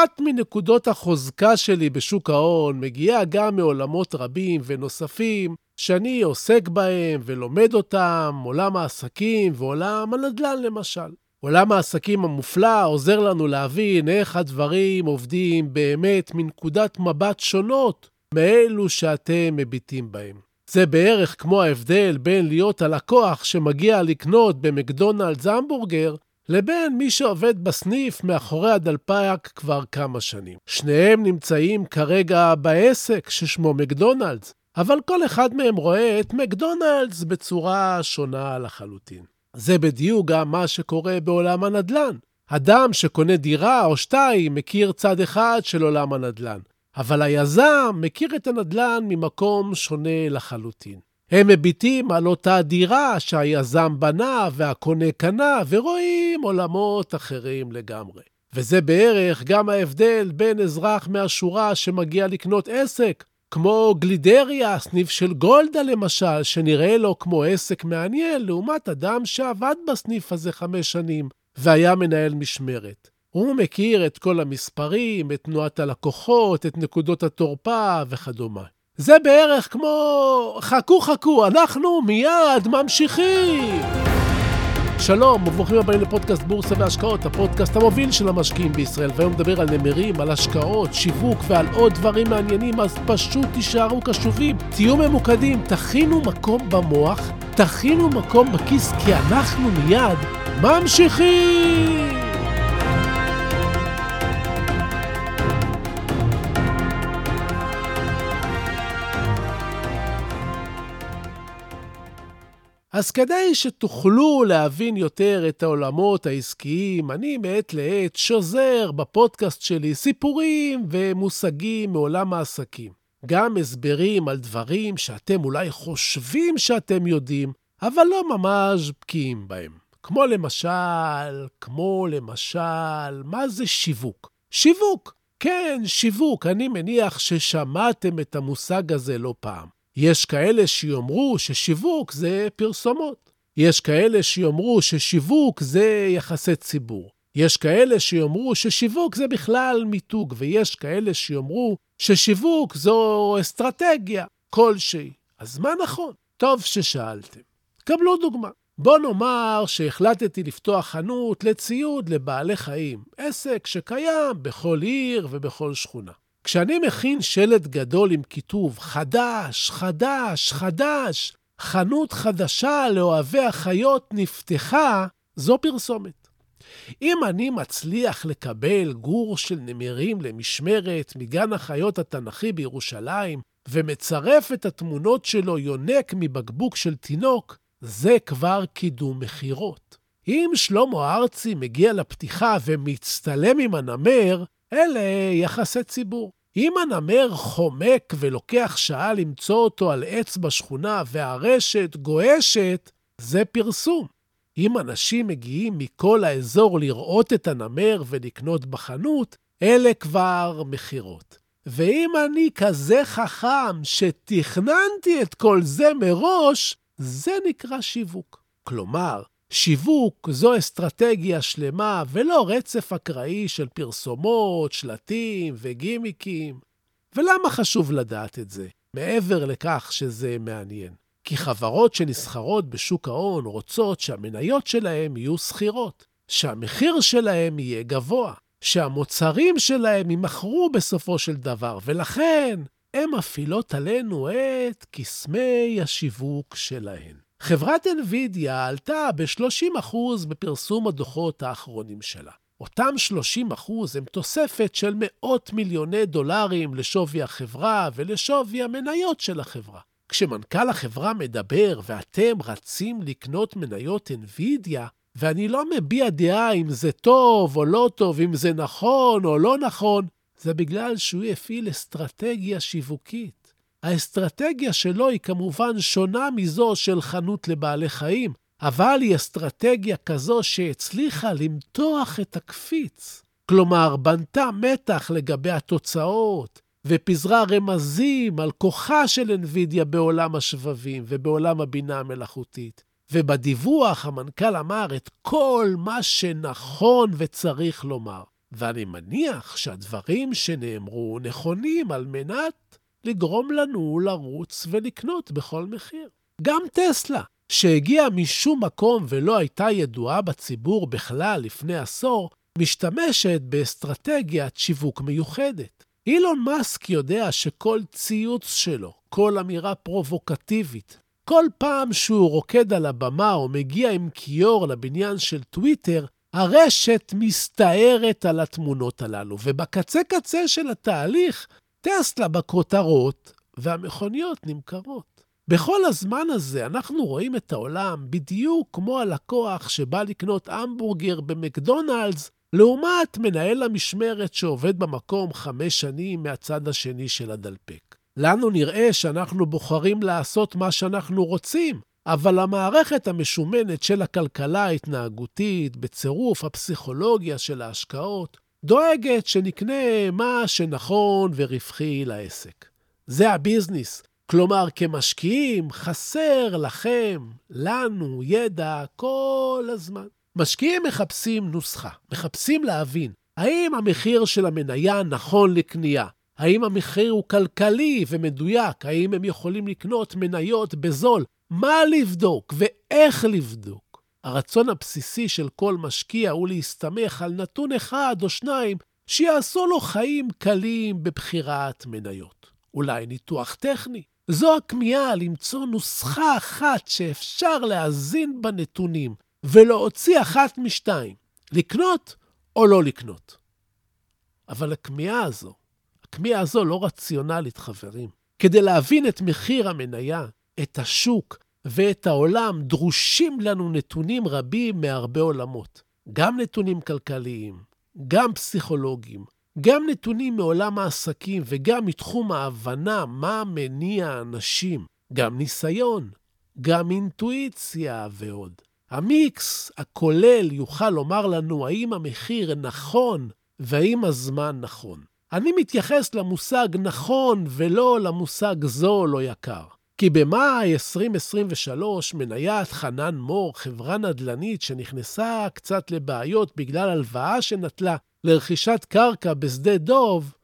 אחת מנקודות החוזקה שלי בשוק ההון מגיעה גם מעולמות רבים ונוספים שאני עוסק בהם ולומד אותם, עולם העסקים ועולם הנדל"ן למשל. עולם העסקים המופלא עוזר לנו להבין איך הדברים עובדים באמת מנקודת מבט שונות מאלו שאתם מביטים בהם. זה בערך כמו ההבדל בין להיות הלקוח שמגיע לקנות במקדונלדס המבורגר לבין מי שעובד בסניף מאחורי הדלפק כבר כמה שנים. שניהם נמצאים כרגע בעסק ששמו מקדונלדס, אבל כל אחד מהם רואה את מקדונלדס בצורה שונה לחלוטין. זה בדיוק גם מה שקורה בעולם הנדל"ן. אדם שקונה דירה או שתיים מכיר צד אחד של עולם הנדל"ן, אבל היזם מכיר את הנדל"ן ממקום שונה לחלוטין. הם מביטים על אותה דירה שהיזם בנה והקונה קנה, ורואים עולמות אחרים לגמרי. וזה בערך גם ההבדל בין אזרח מהשורה שמגיע לקנות עסק, כמו גלידריה, סניף של גולדה למשל, שנראה לו כמו עסק מעניין, לעומת אדם שעבד בסניף הזה חמש שנים והיה מנהל משמרת. הוא מכיר את כל המספרים, את תנועת הלקוחות, את נקודות התורפה וכדומה. זה בערך כמו חכו חכו, אנחנו מיד ממשיכים. שלום וברוכים הבאים לפודקאסט בורסה והשקעות, הפודקאסט המוביל של המשקיעים בישראל, והיום נדבר על נמרים, על השקעות, שיווק ועל עוד דברים מעניינים, אז פשוט תישארו קשובים, תהיו ממוקדים, תכינו מקום במוח, תכינו מקום בכיס, כי אנחנו מיד ממשיכים! אז כדי שתוכלו להבין יותר את העולמות העסקיים, אני מעת לעת שוזר בפודקאסט שלי סיפורים ומושגים מעולם העסקים. גם הסברים על דברים שאתם אולי חושבים שאתם יודעים, אבל לא ממש בקיאים בהם. כמו למשל, כמו למשל, מה זה שיווק? שיווק, כן, שיווק. אני מניח ששמעתם את המושג הזה לא פעם. יש כאלה שיאמרו ששיווק זה פרסומות. יש כאלה שיאמרו ששיווק זה יחסי ציבור. יש כאלה שיאמרו ששיווק זה בכלל מיתוג, ויש כאלה שיאמרו ששיווק זו אסטרטגיה כלשהי. אז מה נכון? טוב ששאלתם. קבלו דוגמה. בוא נאמר שהחלטתי לפתוח חנות לציוד לבעלי חיים, עסק שקיים בכל עיר ובכל שכונה. כשאני מכין שלט גדול עם כיתוב חדש, חדש, חדש, חנות חדשה לאוהבי החיות נפתחה, זו פרסומת. אם אני מצליח לקבל גור של נמרים למשמרת מגן החיות התנ"כי בירושלים, ומצרף את התמונות שלו יונק מבקבוק של תינוק, זה כבר קידום מכירות. אם שלמה ארצי מגיע לפתיחה ומצטלם עם הנמר, אלה יחסי ציבור. אם הנמר חומק ולוקח שעה למצוא אותו על עץ בשכונה והרשת גועשת, זה פרסום. אם אנשים מגיעים מכל האזור לראות את הנמר ולקנות בחנות, אלה כבר מכירות. ואם אני כזה חכם שתכננתי את כל זה מראש, זה נקרא שיווק. כלומר, שיווק זו אסטרטגיה שלמה ולא רצף אקראי של פרסומות, שלטים וגימיקים. ולמה חשוב לדעת את זה? מעבר לכך שזה מעניין. כי חברות שנסחרות בשוק ההון רוצות שהמניות שלהן יהיו שכירות, שהמחיר שלהן יהיה גבוה, שהמוצרים שלהן יימכרו בסופו של דבר, ולכן הן מפעילות עלינו את קסמי השיווק שלהן. חברת NVIDIA עלתה ב-30% בפרסום הדוחות האחרונים שלה. אותם 30 אחוז הם תוספת של מאות מיליוני דולרים לשווי החברה ולשווי המניות של החברה. כשמנכ"ל החברה מדבר ואתם רצים לקנות מניות NVIDIA, ואני לא מביע דעה אם זה טוב או לא טוב, אם זה נכון או לא נכון, זה בגלל שהוא הפעיל אסטרטגיה שיווקית. האסטרטגיה שלו היא כמובן שונה מזו של חנות לבעלי חיים, אבל היא אסטרטגיה כזו שהצליחה למתוח את הקפיץ. כלומר, בנתה מתח לגבי התוצאות, ופיזרה רמזים על כוחה של NVIDIA בעולם השבבים ובעולם הבינה המלאכותית. ובדיווח המנכ"ל אמר את כל מה שנכון וצריך לומר. ואני מניח שהדברים שנאמרו נכונים על מנת לגרום לנו לרוץ ולקנות בכל מחיר. גם טסלה, שהגיעה משום מקום ולא הייתה ידועה בציבור בכלל לפני עשור, משתמשת באסטרטגיית שיווק מיוחדת. אילון מאסק יודע שכל ציוץ שלו, כל אמירה פרובוקטיבית, כל פעם שהוא רוקד על הבמה או מגיע עם כיור לבניין של טוויטר, הרשת מסתערת על התמונות הללו, ובקצה קצה של התהליך, טסלה בכותרות והמכוניות נמכרות. בכל הזמן הזה אנחנו רואים את העולם בדיוק כמו הלקוח שבא לקנות המבורגר במקדונלדס, לעומת מנהל המשמרת שעובד במקום חמש שנים מהצד השני של הדלפק. לנו נראה שאנחנו בוחרים לעשות מה שאנחנו רוצים, אבל המערכת המשומנת של הכלכלה ההתנהגותית, בצירוף הפסיכולוגיה של ההשקעות, דואגת שנקנה מה שנכון ורווחי לעסק. זה הביזנס. כלומר, כמשקיעים, חסר לכם, לנו, ידע כל הזמן. משקיעים מחפשים נוסחה, מחפשים להבין האם המחיר של המניה נכון לקנייה, האם המחיר הוא כלכלי ומדויק, האם הם יכולים לקנות מניות בזול, מה לבדוק ואיך לבדוק. הרצון הבסיסי של כל משקיע הוא להסתמך על נתון אחד או שניים שיעשו לו חיים קלים בבחירת מניות. אולי ניתוח טכני. זו הכמיהה למצוא נוסחה אחת שאפשר להזין בנתונים ולהוציא אחת משתיים, לקנות או לא לקנות. אבל הכמיהה הזו, הכמיהה הזו לא רציונלית, חברים. כדי להבין את מחיר המניה, את השוק ואת העולם, דרושים לנו נתונים רבים מהרבה עולמות. גם נתונים כלכליים, גם פסיכולוגיים, גם נתונים מעולם העסקים וגם מתחום ההבנה מה מניע אנשים, גם ניסיון, גם אינטואיציה ועוד. המיקס הכולל יוכל לומר לנו האם המחיר נכון והאם הזמן נכון. אני מתייחס למושג נכון ולא למושג זול או יקר. כי במאי 2023 מניית חנן מור, חברה נדל"נית שנכנסה קצת לבעיות בגלל הלוואה שנטלה לרכישת קרקע בשדה דוב,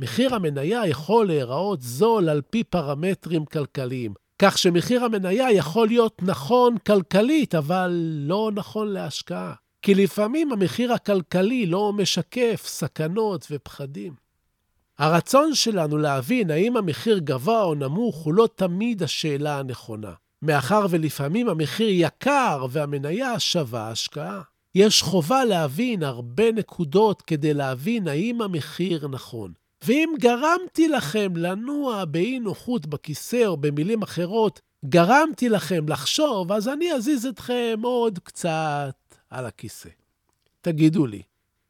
מחיר המניה יכול להיראות זול על פי פרמטרים כלכליים. כך שמחיר המניה יכול להיות נכון כלכלית, אבל לא נכון להשקעה. כי לפעמים המחיר הכלכלי לא משקף סכנות ופחדים. הרצון שלנו להבין האם המחיר גבוה או נמוך הוא לא תמיד השאלה הנכונה, מאחר ולפעמים המחיר יקר והמניה שווה השקעה. יש חובה להבין הרבה נקודות כדי להבין האם המחיר נכון. ואם גרמתי לכם לנוע באי נוחות בכיסא, או במילים אחרות, גרמתי לכם לחשוב, אז אני אזיז אתכם עוד קצת על הכיסא. תגידו לי,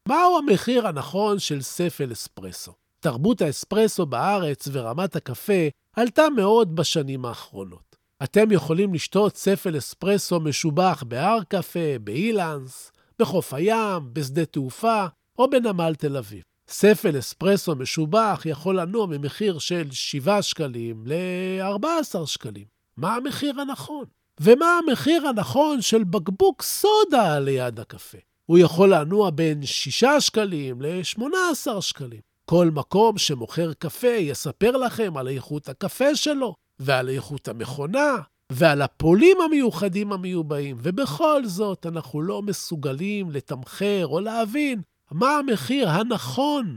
מהו המחיר הנכון של ספל אספרסו? תרבות האספרסו בארץ ורמת הקפה עלתה מאוד בשנים האחרונות. אתם יכולים לשתות ספל אספרסו משובח בהר קפה, באילנס, בחוף הים, בשדה תעופה או בנמל תל אביב. ספל אספרסו משובח יכול לנוע ממחיר של 7 שקלים ל-14 שקלים. מה המחיר הנכון? ומה המחיר הנכון של בקבוק סודה ליד הקפה? הוא יכול לנוע בין 6 שקלים ל-18 שקלים. כל מקום שמוכר קפה יספר לכם על איכות הקפה שלו, ועל איכות המכונה, ועל הפולים המיוחדים המיובאים, ובכל זאת אנחנו לא מסוגלים לתמחר או להבין מה המחיר הנכון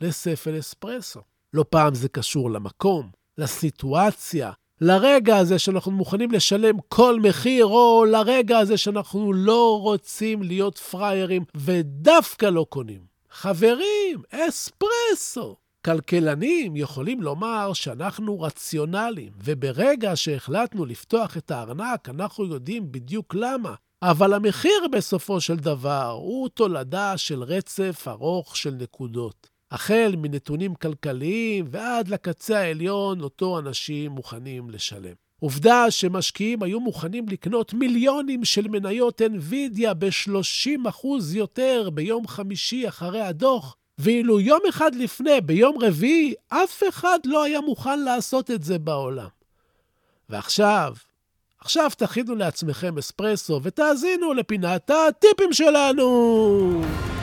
לספל אספרסו. לא פעם זה קשור למקום, לסיטואציה, לרגע הזה שאנחנו מוכנים לשלם כל מחיר, או לרגע הזה שאנחנו לא רוצים להיות פראיירים ודווקא לא קונים. חברים, אספרסו. כלכלנים יכולים לומר שאנחנו רציונליים, וברגע שהחלטנו לפתוח את הארנק, אנחנו יודעים בדיוק למה. אבל המחיר בסופו של דבר הוא תולדה של רצף ארוך של נקודות. החל מנתונים כלכליים ועד לקצה העליון, אותו אנשים מוכנים לשלם. עובדה שמשקיעים היו מוכנים לקנות מיליונים של מניות NVIDIA ב-30% יותר ביום חמישי אחרי הדוח, ואילו יום אחד לפני, ביום רביעי, אף אחד לא היה מוכן לעשות את זה בעולם. ועכשיו, עכשיו תכינו לעצמכם אספרסו ותאזינו לפינת הטיפים שלנו!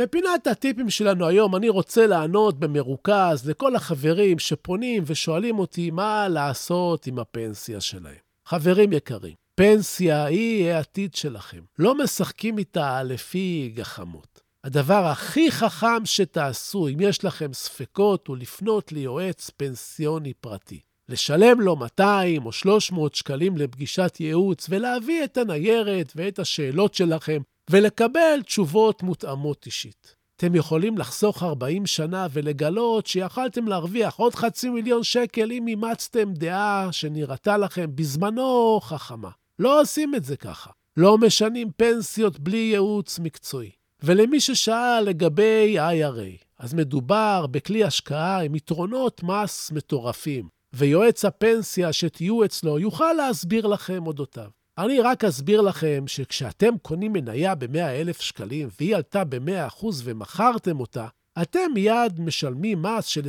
בפינת הטיפים שלנו היום אני רוצה לענות במרוכז לכל החברים שפונים ושואלים אותי מה לעשות עם הפנסיה שלהם. חברים יקרים, פנסיה היא העתיד שלכם. לא משחקים איתה לפי גחמות. הדבר הכי חכם שתעשו, אם יש לכם ספקות, הוא לפנות ליועץ פנסיוני פרטי. לשלם לו 200 או 300 שקלים לפגישת ייעוץ ולהביא את הניירת ואת השאלות שלכם ולקבל תשובות מותאמות אישית. אתם יכולים לחסוך 40 שנה ולגלות שיכלתם להרוויח עוד חצי מיליון שקל אם אימצתם דעה שנראתה לכם בזמנו חכמה. לא עושים את זה ככה. לא משנים פנסיות בלי ייעוץ מקצועי. ולמי ששאל לגבי IRA, אז מדובר בכלי השקעה עם יתרונות מס מטורפים, ויועץ הפנסיה שתהיו אצלו יוכל להסביר לכם אודותיו. אני רק אסביר לכם שכשאתם קונים מניה ב-100,000 שקלים והיא עלתה ב-100% ומכרתם אותה, אתם מיד משלמים מס של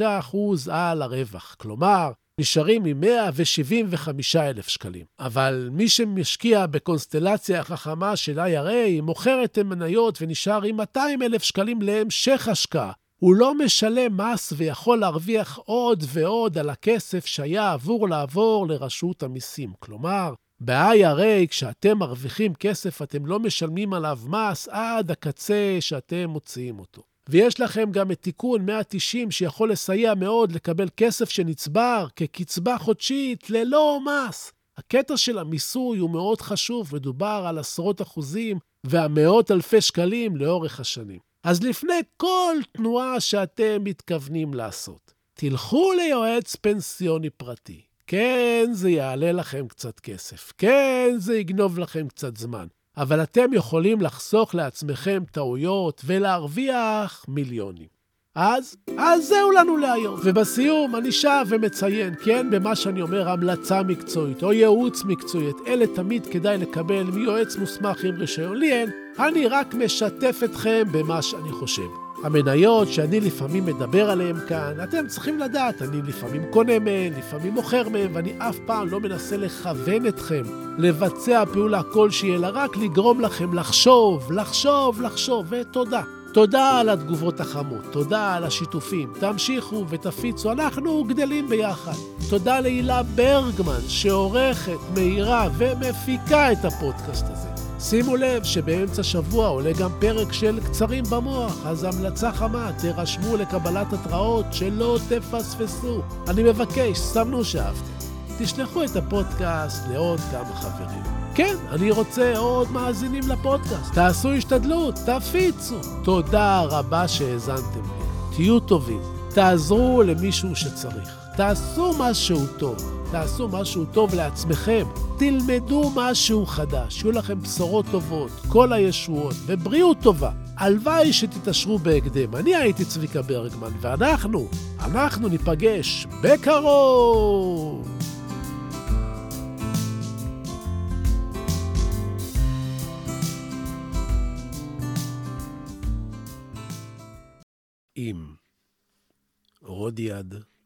25% על הרווח. כלומר, נשארים עם 175,000 שקלים. אבל מי שמשקיע בקונסטלציה החכמה של IRA, מוכר את המניות ונשאר עם 200,000 שקלים להמשך השקעה. הוא לא משלם מס ויכול להרוויח עוד ועוד על הכסף שהיה עבור לעבור לרשות המיסים. כלומר, ב-IRA, כשאתם מרוויחים כסף, אתם לא משלמים עליו מס עד הקצה שאתם מוציאים אותו. ויש לכם גם את תיקון 190 שיכול לסייע מאוד לקבל כסף שנצבר כקצבה חודשית ללא מס. הקטע של המיסוי הוא מאוד חשוב, מדובר על עשרות אחוזים והמאות אלפי שקלים לאורך השנים. אז לפני כל תנועה שאתם מתכוונים לעשות, תלכו ליועץ פנסיוני פרטי. כן, זה יעלה לכם קצת כסף. כן, זה יגנוב לכם קצת זמן. אבל אתם יכולים לחסוך לעצמכם טעויות ולהרוויח מיליונים. אז, אז זהו לנו להיום. ובסיום אני שב ומציין, כן, במה שאני אומר, המלצה מקצועית או ייעוץ מקצועי, את אלה תמיד כדאי לקבל מיועץ מוסמך עם רישיון. לי אין, אני רק משתף אתכם במה שאני חושב. המניות שאני לפעמים מדבר עליהן כאן, אתם צריכים לדעת, אני לפעמים קונה מהן, לפעמים מוכר מהן, ואני אף פעם לא מנסה לכוון אתכם לבצע פעולה כלשהי, אלא רק לגרום לכם לחשוב, לחשוב, לחשוב, ותודה. תודה על התגובות החמות, תודה על השיתופים. תמשיכו ותפיצו, אנחנו גדלים ביחד. תודה להילה ברגמן, שעורכת, מאירה ומפיקה את הפודקאסט הזה. שימו לב שבאמצע שבוע עולה גם פרק של קצרים במוח, אז המלצה חמה, תירשמו לקבלת התראות שלא תפספסו. אני מבקש, סמנו שאהבתם. תשלחו את הפודקאסט לעוד כמה חברים. כן, אני רוצה עוד מאזינים לפודקאסט. תעשו השתדלות, תפיצו. תודה רבה שהאזנתם לי. תהיו טובים, תעזרו למישהו שצריך. תעשו משהו טוב. תעשו משהו טוב לעצמכם, תלמדו משהו חדש, יהיו לכם בשורות טובות, כל הישועות ובריאות טובה. הלוואי שתתעשרו בהקדם. אני הייתי צביקה ברגמן, ואנחנו, אנחנו ניפגש בקרוב! עם רודיארד